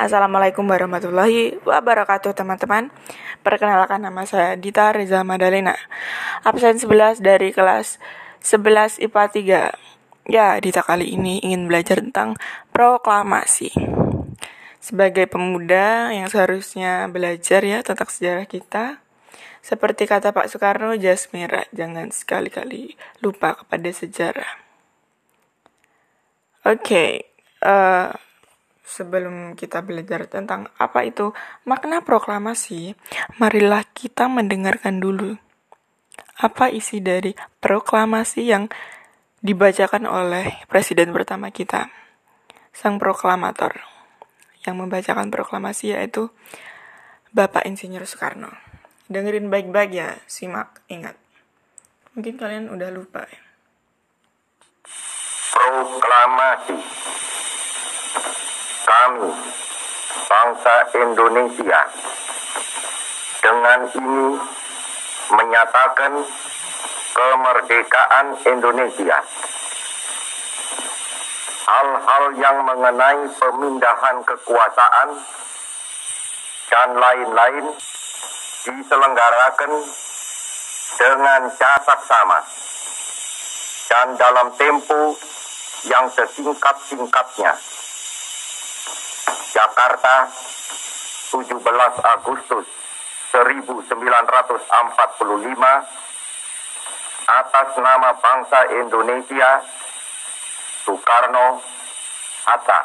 Assalamualaikum warahmatullahi wabarakatuh teman-teman. Perkenalkan nama saya Dita Reza Madalena. Absen 11 dari kelas 11 IPA 3 Ya, Dita kali ini ingin belajar tentang proklamasi. Sebagai pemuda yang seharusnya belajar ya tentang sejarah kita Seperti kata Pak Soekarno, jas merah Jangan sekali-kali lupa kepada sejarah. Oke, okay, uh, eh, Sebelum kita belajar tentang apa itu makna proklamasi, marilah kita mendengarkan dulu apa isi dari proklamasi yang dibacakan oleh presiden pertama kita, sang proklamator. Yang membacakan proklamasi yaitu Bapak Insinyur Soekarno. Dengerin baik-baik ya, simak, ingat. Mungkin kalian udah lupa ya. Proklamasi kami, bangsa Indonesia, dengan ini menyatakan kemerdekaan Indonesia. Hal-hal yang mengenai pemindahan kekuasaan dan lain-lain diselenggarakan dengan catat sama dan dalam tempo yang sesingkat-singkatnya. Jakarta 17 Agustus 1945 atas nama bangsa Indonesia Soekarno Hatta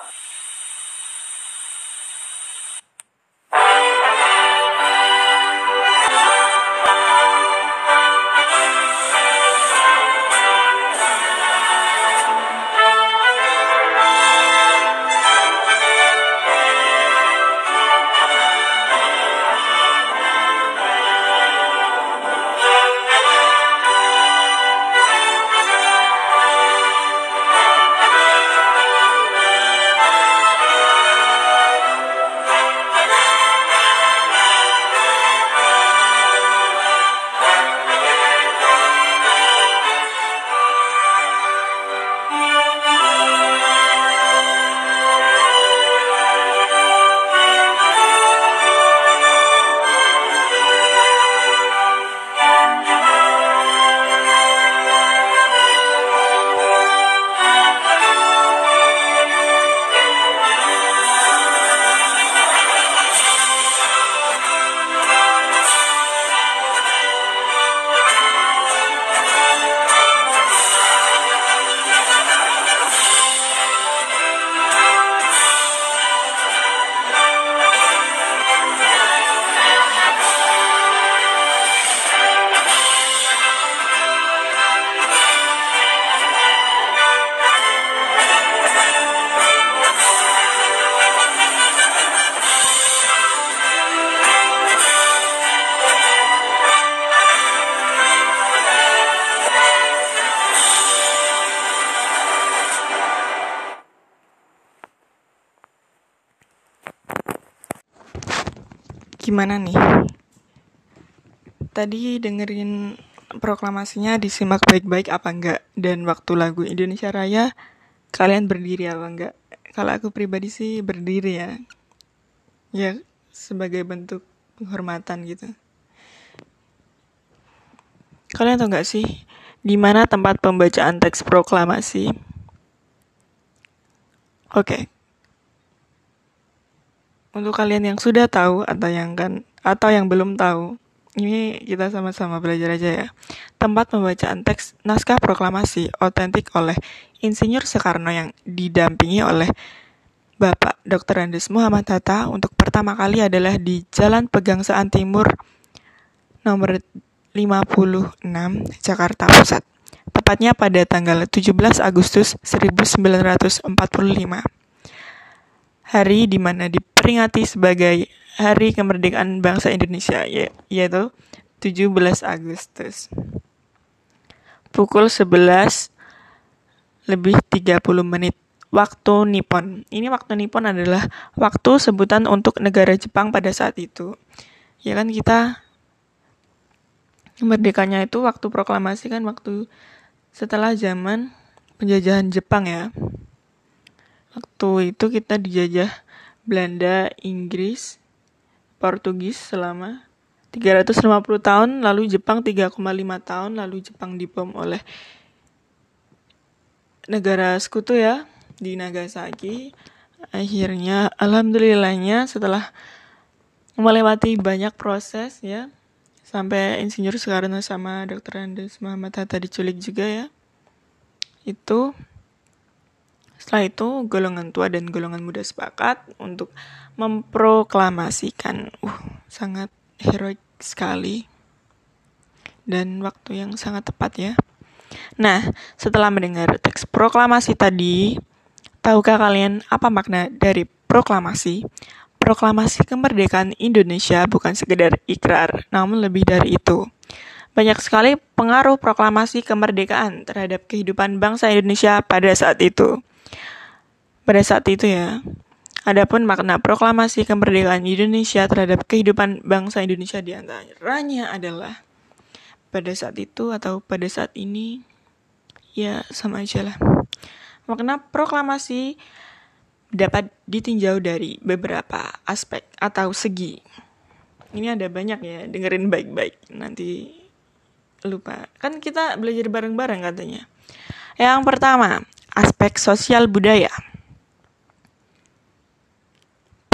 Gimana nih? Tadi dengerin proklamasinya disimak baik-baik apa enggak? Dan waktu lagu Indonesia Raya, kalian berdiri apa enggak? Kalau aku pribadi sih berdiri ya. Ya, sebagai bentuk penghormatan gitu. Kalian tahu nggak sih di mana tempat pembacaan teks proklamasi? Oke, okay, untuk kalian yang sudah tahu atau yang kan atau yang belum tahu, ini kita sama-sama belajar aja ya. Tempat pembacaan teks naskah proklamasi otentik oleh Insinyur Soekarno yang didampingi oleh Bapak Dr. Andes Muhammad Hatta untuk pertama kali adalah di Jalan Pegangsaan Timur nomor 56 Jakarta Pusat. Tepatnya pada tanggal 17 Agustus 1945 hari di mana diperingati sebagai Hari Kemerdekaan Bangsa Indonesia, yaitu 17 Agustus. Pukul 11 lebih 30 menit waktu Nippon. Ini waktu Nippon adalah waktu sebutan untuk negara Jepang pada saat itu. Ya kan kita merdekanya itu waktu proklamasi kan waktu setelah zaman penjajahan Jepang ya waktu itu kita dijajah Belanda, Inggris, Portugis selama 350 tahun, lalu Jepang 3,5 tahun, lalu Jepang dibom oleh negara sekutu ya di Nagasaki. Akhirnya alhamdulillahnya setelah melewati banyak proses ya sampai Insinyur Soekarno sama Dr. Andes Muhammad Hatta diculik juga ya. Itu setelah itu golongan tua dan golongan muda sepakat untuk memproklamasikan uh sangat heroik sekali dan waktu yang sangat tepat ya. Nah, setelah mendengar teks proklamasi tadi, tahukah kalian apa makna dari proklamasi? Proklamasi kemerdekaan Indonesia bukan sekedar ikrar, namun lebih dari itu. Banyak sekali pengaruh proklamasi kemerdekaan terhadap kehidupan bangsa Indonesia pada saat itu. Pada saat itu ya, Adapun makna proklamasi kemerdekaan Indonesia terhadap kehidupan bangsa Indonesia di antaranya adalah pada saat itu atau pada saat ini ya sama aja lah. Makna proklamasi dapat ditinjau dari beberapa aspek atau segi. Ini ada banyak ya, dengerin baik-baik. Nanti lupa. Kan kita belajar bareng-bareng katanya. Yang pertama, aspek sosial budaya.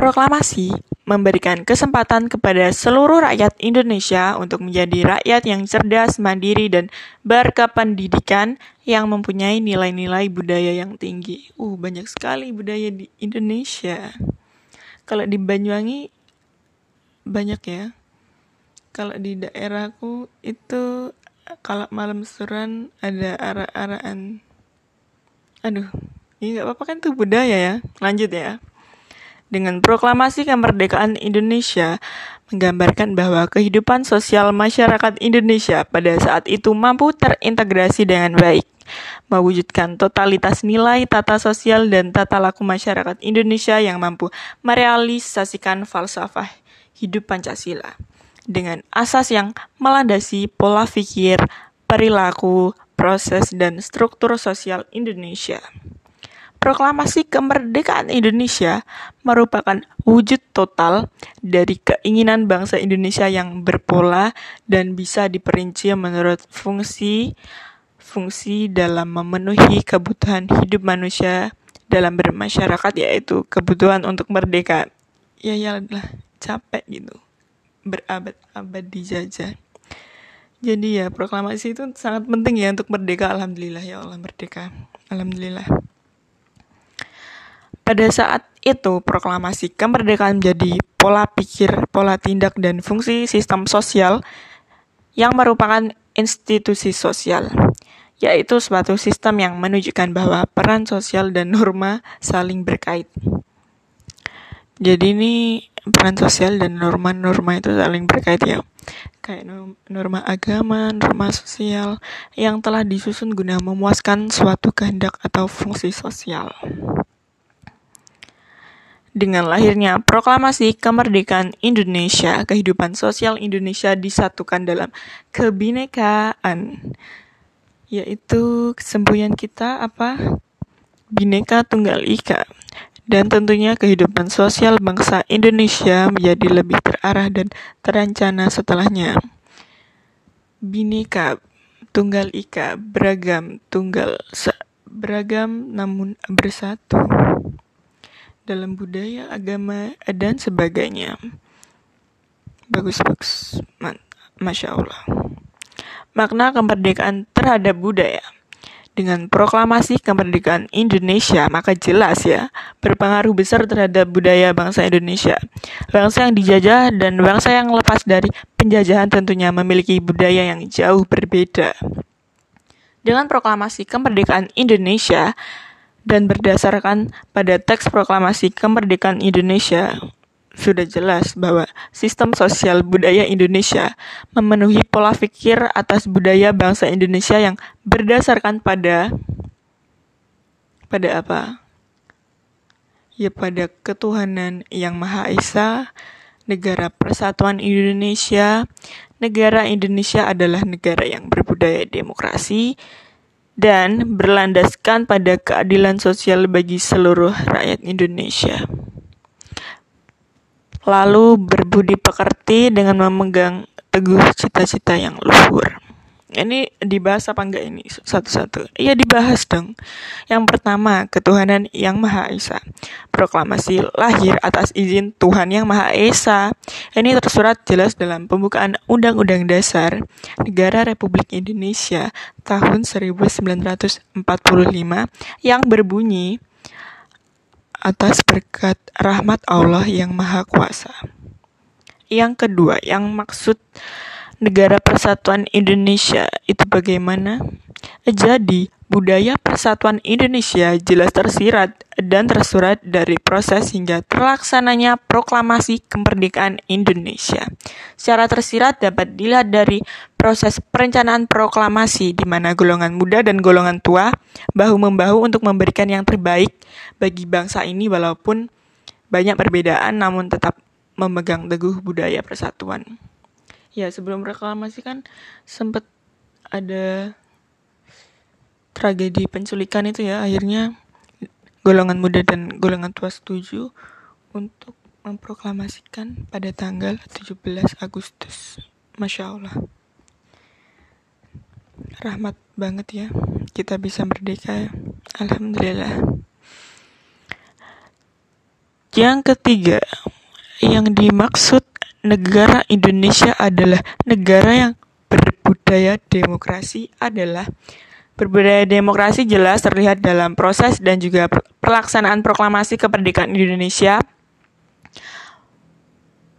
Proklamasi memberikan kesempatan kepada seluruh rakyat Indonesia untuk menjadi rakyat yang cerdas, mandiri, dan berkependidikan yang mempunyai nilai-nilai budaya yang tinggi. Uh, banyak sekali budaya di Indonesia. Kalau di Banyuwangi banyak ya. Kalau di daerahku itu kalau malam suran ada arah-arahan. Aduh, ini nggak apa-apa kan itu budaya ya. Lanjut ya dengan proklamasi kemerdekaan Indonesia menggambarkan bahwa kehidupan sosial masyarakat Indonesia pada saat itu mampu terintegrasi dengan baik, mewujudkan totalitas nilai tata sosial dan tata laku masyarakat Indonesia yang mampu merealisasikan falsafah hidup Pancasila dengan asas yang melandasi pola pikir, perilaku, proses, dan struktur sosial Indonesia. Proklamasi kemerdekaan Indonesia merupakan wujud total dari keinginan bangsa Indonesia yang berpola dan bisa diperinci menurut fungsi fungsi dalam memenuhi kebutuhan hidup manusia dalam bermasyarakat yaitu kebutuhan untuk merdeka. Ya ya lah capek gitu. Berabad-abad dijajah. Jadi ya proklamasi itu sangat penting ya untuk merdeka. Alhamdulillah ya Allah merdeka. Alhamdulillah. Pada saat itu, proklamasi kemerdekaan menjadi pola pikir, pola tindak, dan fungsi sistem sosial yang merupakan institusi sosial, yaitu suatu sistem yang menunjukkan bahwa peran sosial dan norma saling berkait. Jadi ini peran sosial dan norma-norma itu saling berkait ya. Kayak norma agama, norma sosial yang telah disusun guna memuaskan suatu kehendak atau fungsi sosial. Dengan lahirnya proklamasi kemerdekaan Indonesia, kehidupan sosial Indonesia disatukan dalam kebinekaan, yaitu kesembuhan kita apa? Bineka Tunggal Ika. Dan tentunya kehidupan sosial bangsa Indonesia menjadi lebih terarah dan terencana setelahnya. Bineka Tunggal Ika, beragam, tunggal, beragam namun bersatu dalam budaya, agama, dan sebagainya. Bagus-bagus, Masya Allah. Makna kemerdekaan terhadap budaya. Dengan proklamasi kemerdekaan Indonesia, maka jelas ya, berpengaruh besar terhadap budaya bangsa Indonesia. Bangsa yang dijajah dan bangsa yang lepas dari penjajahan tentunya memiliki budaya yang jauh berbeda. Dengan proklamasi kemerdekaan Indonesia, dan berdasarkan pada teks proklamasi kemerdekaan Indonesia, sudah jelas bahwa sistem sosial budaya Indonesia memenuhi pola pikir atas budaya bangsa Indonesia yang berdasarkan pada pada apa? Ya pada ketuhanan yang Maha Esa, negara persatuan Indonesia, negara Indonesia adalah negara yang berbudaya demokrasi, dan berlandaskan pada keadilan sosial bagi seluruh rakyat Indonesia. lalu berbudi pekerti dengan memegang teguh cita-cita yang luhur. Ini dibahas apa enggak ini satu-satu? Iya dibahas dong. Yang pertama, ketuhanan yang Maha Esa. Proklamasi lahir atas izin Tuhan yang Maha Esa. Ini tersurat jelas dalam pembukaan Undang-Undang Dasar Negara Republik Indonesia tahun 1945 yang berbunyi atas berkat rahmat Allah yang Maha Kuasa. Yang kedua, yang maksud negara persatuan Indonesia itu bagaimana? Jadi, budaya persatuan Indonesia jelas tersirat dan tersurat dari proses hingga terlaksananya proklamasi kemerdekaan Indonesia. Secara tersirat dapat dilihat dari proses perencanaan proklamasi di mana golongan muda dan golongan tua bahu-membahu untuk memberikan yang terbaik bagi bangsa ini walaupun banyak perbedaan namun tetap memegang teguh budaya persatuan ya sebelum reklamasi kan sempet ada tragedi penculikan itu ya. Akhirnya golongan muda dan golongan tua setuju untuk memproklamasikan pada tanggal 17 Agustus. Masya Allah. Rahmat banget ya. Kita bisa merdeka ya. Alhamdulillah. Yang ketiga yang dimaksud negara Indonesia adalah negara yang berbudaya demokrasi adalah berbudaya demokrasi jelas terlihat dalam proses dan juga pelaksanaan proklamasi kemerdekaan Indonesia.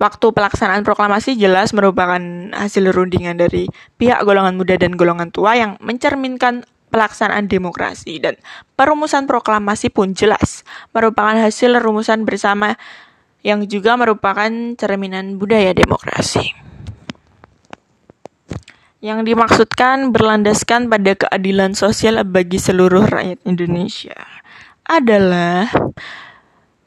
Waktu pelaksanaan proklamasi jelas merupakan hasil rundingan dari pihak golongan muda dan golongan tua yang mencerminkan pelaksanaan demokrasi dan perumusan proklamasi pun jelas merupakan hasil rumusan bersama yang juga merupakan cerminan budaya demokrasi. Yang dimaksudkan berlandaskan pada keadilan sosial bagi seluruh rakyat Indonesia adalah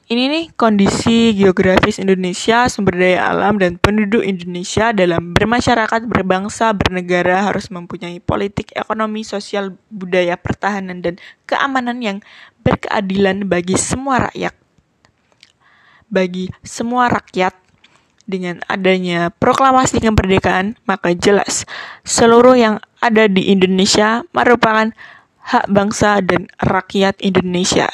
ini nih kondisi geografis Indonesia, sumber daya alam dan penduduk Indonesia dalam bermasyarakat, berbangsa, bernegara harus mempunyai politik, ekonomi, sosial, budaya, pertahanan dan keamanan yang berkeadilan bagi semua rakyat bagi semua rakyat dengan adanya proklamasi kemerdekaan, maka jelas seluruh yang ada di Indonesia merupakan hak bangsa dan rakyat Indonesia.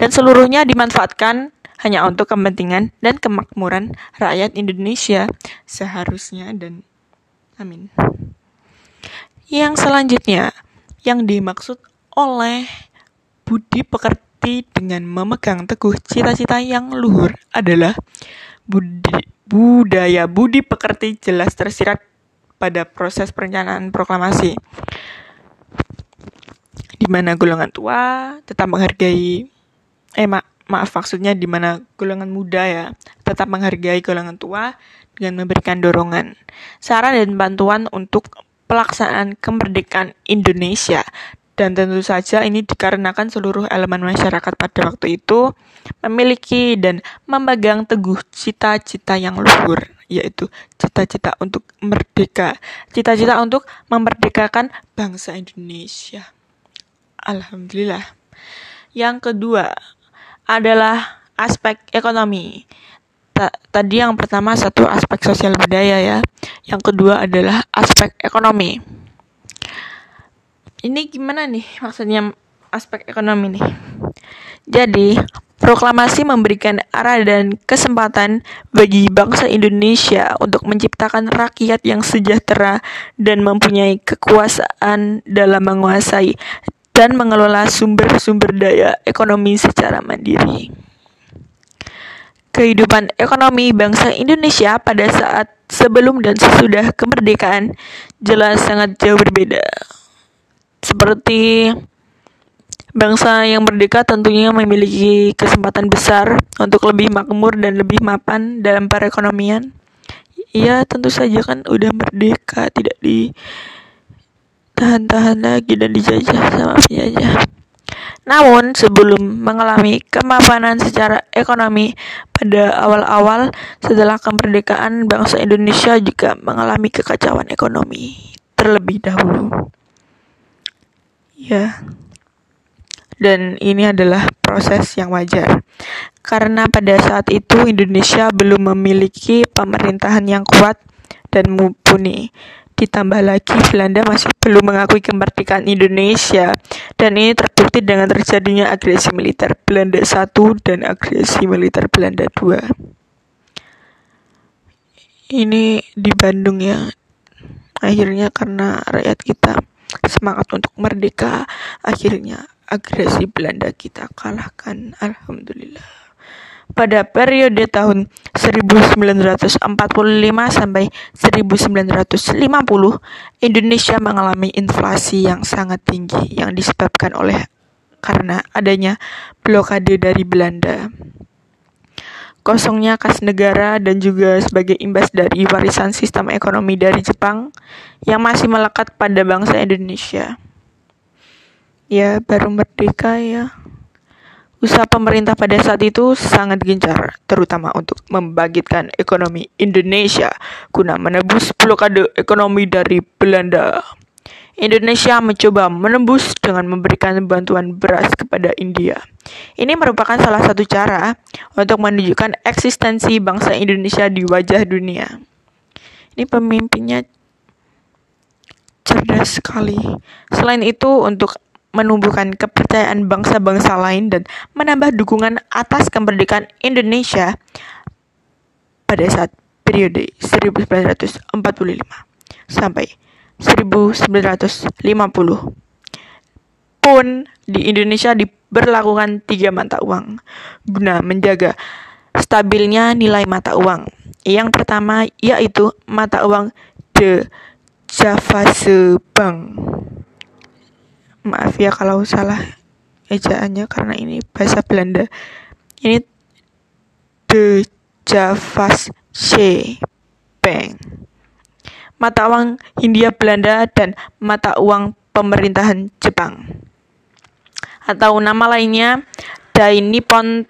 Dan seluruhnya dimanfaatkan hanya untuk kepentingan dan kemakmuran rakyat Indonesia seharusnya dan amin. Yang selanjutnya yang dimaksud oleh budi pekerti dengan memegang teguh cita-cita yang luhur adalah budi, budaya budi pekerti jelas tersirat pada proses perencanaan proklamasi di mana golongan tua tetap menghargai eh ma maaf maksudnya di mana golongan muda ya tetap menghargai golongan tua dengan memberikan dorongan saran dan bantuan untuk pelaksanaan kemerdekaan Indonesia dan tentu saja ini dikarenakan seluruh elemen masyarakat pada waktu itu memiliki dan memegang teguh cita-cita yang luhur, yaitu cita-cita untuk merdeka, cita-cita untuk memerdekakan bangsa Indonesia. Alhamdulillah. Yang kedua adalah aspek ekonomi. Tadi yang pertama satu aspek sosial budaya ya. Yang kedua adalah aspek ekonomi ini gimana nih maksudnya aspek ekonomi nih? Jadi, proklamasi memberikan arah dan kesempatan bagi bangsa Indonesia untuk menciptakan rakyat yang sejahtera dan mempunyai kekuasaan dalam menguasai dan mengelola sumber-sumber daya ekonomi secara mandiri. Kehidupan ekonomi bangsa Indonesia pada saat sebelum dan sesudah kemerdekaan jelas sangat jauh berbeda seperti bangsa yang merdeka tentunya memiliki kesempatan besar untuk lebih makmur dan lebih mapan dalam perekonomian. Iya, tentu saja kan udah merdeka, tidak di tahan-tahan lagi dan dijajah sama penjajah. Namun, sebelum mengalami kemapanan secara ekonomi pada awal-awal setelah kemerdekaan, bangsa Indonesia juga mengalami kekacauan ekonomi terlebih dahulu. Ya. Dan ini adalah proses yang wajar. karena pada saat itu Indonesia belum memiliki pemerintahan yang kuat dan mumpuni. Ditambah lagi Belanda masih belum mengakui kemerdekaan Indonesia dan ini terbukti dengan terjadinya agresi militer Belanda I dan agresi militer Belanda II. Ini di Bandung ya. Akhirnya karena rakyat kita semangat untuk merdeka, akhirnya agresi Belanda kita kalahkan. Alhamdulillah pada periode tahun 1945 sampai 1950, Indonesia mengalami inflasi yang sangat tinggi yang disebabkan oleh karena adanya blokade dari Belanda. Kosongnya kas negara dan juga sebagai imbas dari warisan sistem ekonomi dari Jepang yang masih melekat pada bangsa Indonesia. Ya, baru merdeka ya. Usaha pemerintah pada saat itu sangat gencar, terutama untuk membangkitkan ekonomi Indonesia guna menebus blokade ekonomi dari Belanda. Indonesia mencoba menembus dengan memberikan bantuan beras kepada India. Ini merupakan salah satu cara untuk menunjukkan eksistensi bangsa Indonesia di wajah dunia. Ini pemimpinnya cerdas sekali. Selain itu, untuk menumbuhkan kepercayaan bangsa-bangsa lain dan menambah dukungan atas kemerdekaan Indonesia pada saat periode 1945 sampai 1950 pun di Indonesia diberlakukan tiga mata uang guna menjaga stabilnya nilai mata uang. Yang pertama yaitu mata uang de Java Bank maaf ya kalau salah ejaannya karena ini bahasa Belanda. Ini de Javas C Bank mata uang Hindia Belanda dan mata uang pemerintahan Jepang. Atau nama lainnya Dai Nippon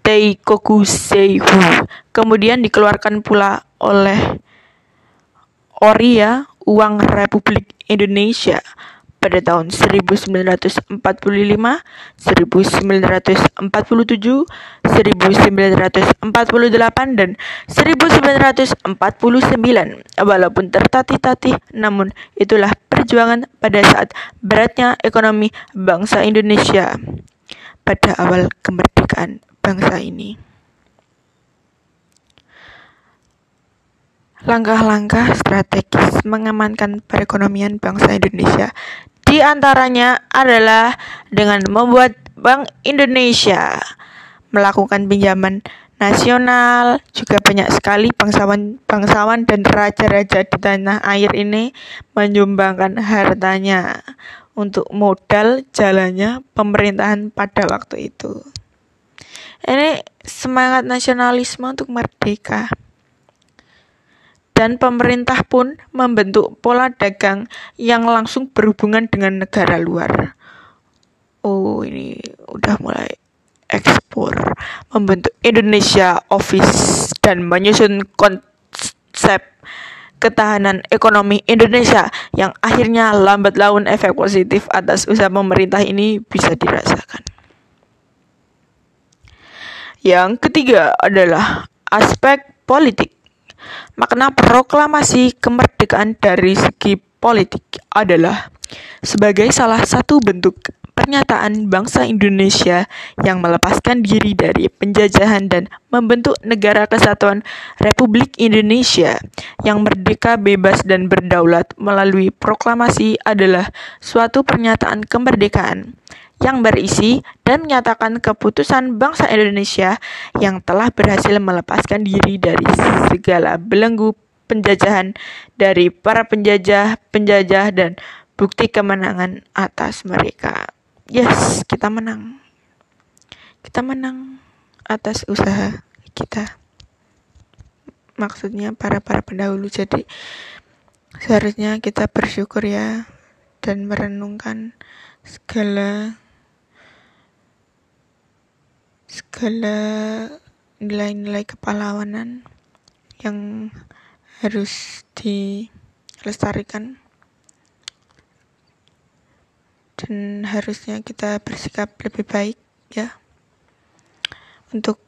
Teikoku Seihu. Kemudian dikeluarkan pula oleh Oria uang Republik Indonesia pada tahun 1945, 1947, 1948, dan 1949. Walaupun tertatih-tatih, namun itulah perjuangan pada saat beratnya ekonomi bangsa Indonesia pada awal kemerdekaan bangsa ini. Langkah-langkah strategis mengamankan perekonomian bangsa Indonesia di antaranya adalah dengan membuat Bank Indonesia melakukan pinjaman nasional, juga banyak sekali bangsawan-bangsawan dan raja-raja di tanah air ini menyumbangkan hartanya untuk modal jalannya pemerintahan pada waktu itu. Ini semangat nasionalisme untuk merdeka dan pemerintah pun membentuk pola dagang yang langsung berhubungan dengan negara luar. Oh, ini udah mulai ekspor, membentuk Indonesia Office dan menyusun konsep ketahanan ekonomi Indonesia yang akhirnya lambat laun efek positif atas usaha pemerintah ini bisa dirasakan. Yang ketiga adalah aspek politik. Makna proklamasi kemerdekaan dari segi politik adalah sebagai salah satu bentuk pernyataan bangsa Indonesia yang melepaskan diri dari penjajahan dan membentuk negara kesatuan Republik Indonesia yang merdeka, bebas, dan berdaulat melalui proklamasi adalah suatu pernyataan kemerdekaan yang berisi dan menyatakan keputusan bangsa Indonesia yang telah berhasil melepaskan diri dari segala belenggu penjajahan dari para penjajah-penjajah dan bukti kemenangan atas mereka. Yes, kita menang. Kita menang atas usaha kita. Maksudnya para-para pendahulu. Jadi seharusnya kita bersyukur ya dan merenungkan segala segala nilai-nilai kepahlawanan yang harus dilestarikan dan harusnya kita bersikap lebih baik ya untuk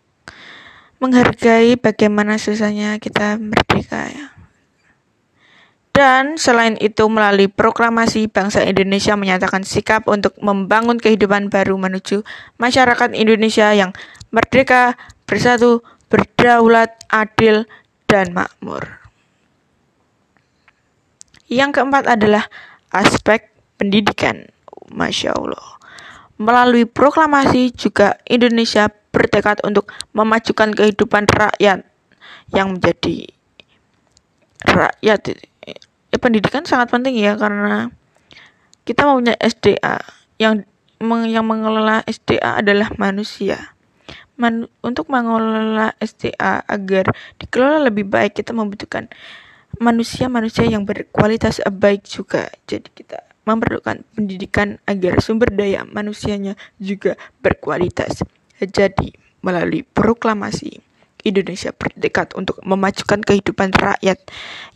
menghargai bagaimana susahnya kita merdeka ya. Dan selain itu melalui proklamasi bangsa Indonesia menyatakan sikap untuk membangun kehidupan baru menuju masyarakat Indonesia yang merdeka, bersatu, berdaulat, adil, dan makmur. Yang keempat adalah aspek pendidikan. Masya Allah. Melalui proklamasi juga Indonesia bertekad untuk memajukan kehidupan rakyat yang menjadi rakyat ya, pendidikan sangat penting ya karena kita mempunyai SDA yang yang mengelola SDA adalah manusia. Man, untuk mengelola SDA agar dikelola lebih baik kita membutuhkan manusia-manusia yang berkualitas baik juga. Jadi kita memerlukan pendidikan agar sumber daya manusianya juga berkualitas. Jadi, melalui proklamasi Indonesia berdekat untuk memajukan kehidupan rakyat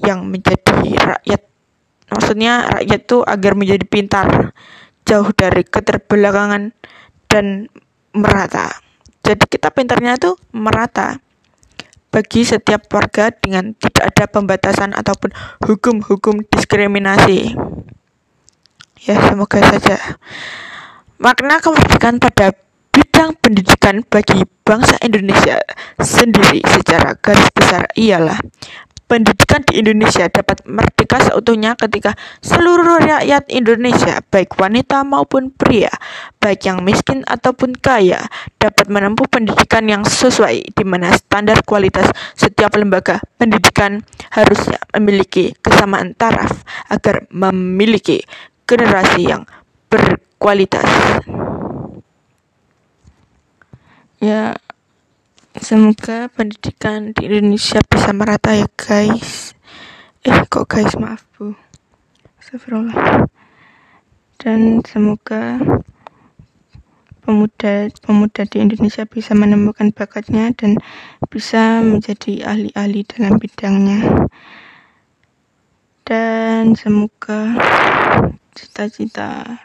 yang menjadi rakyat. Maksudnya rakyat itu agar menjadi pintar jauh dari keterbelakangan dan merata. Jadi kita pintarnya itu merata bagi setiap warga dengan tidak ada pembatasan ataupun hukum-hukum diskriminasi ya semoga saja. Makna kemerdekaan pada bidang pendidikan bagi bangsa Indonesia sendiri secara garis besar ialah pendidikan di Indonesia dapat merdeka seutuhnya ketika seluruh rakyat Indonesia, baik wanita maupun pria, baik yang miskin ataupun kaya, dapat menempuh pendidikan yang sesuai di mana standar kualitas setiap lembaga pendidikan harusnya memiliki kesamaan taraf agar memiliki generasi yang berkualitas. Ya, semoga pendidikan di Indonesia bisa merata ya guys. Eh kok guys maaf bu. Astagfirullah. Dan semoga pemuda-pemuda di Indonesia bisa menemukan bakatnya dan bisa menjadi ahli-ahli dalam bidangnya. Dan semoga cita-cita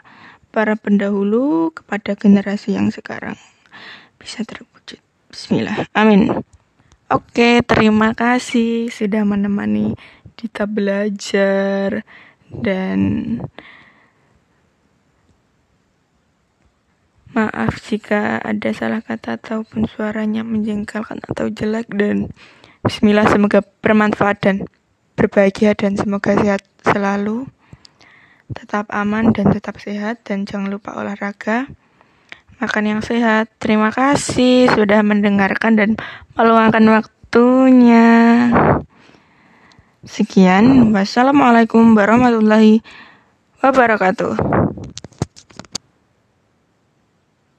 para pendahulu kepada generasi yang sekarang bisa terwujud. Bismillah. Amin. Oke, terima kasih sudah menemani kita belajar dan maaf jika ada salah kata ataupun suaranya menjengkelkan atau jelek dan bismillah semoga bermanfaat dan berbahagia dan semoga sehat selalu tetap aman dan tetap sehat dan jangan lupa olahraga. Makan yang sehat. Terima kasih sudah mendengarkan dan meluangkan waktunya. Sekian. Wassalamualaikum warahmatullahi wabarakatuh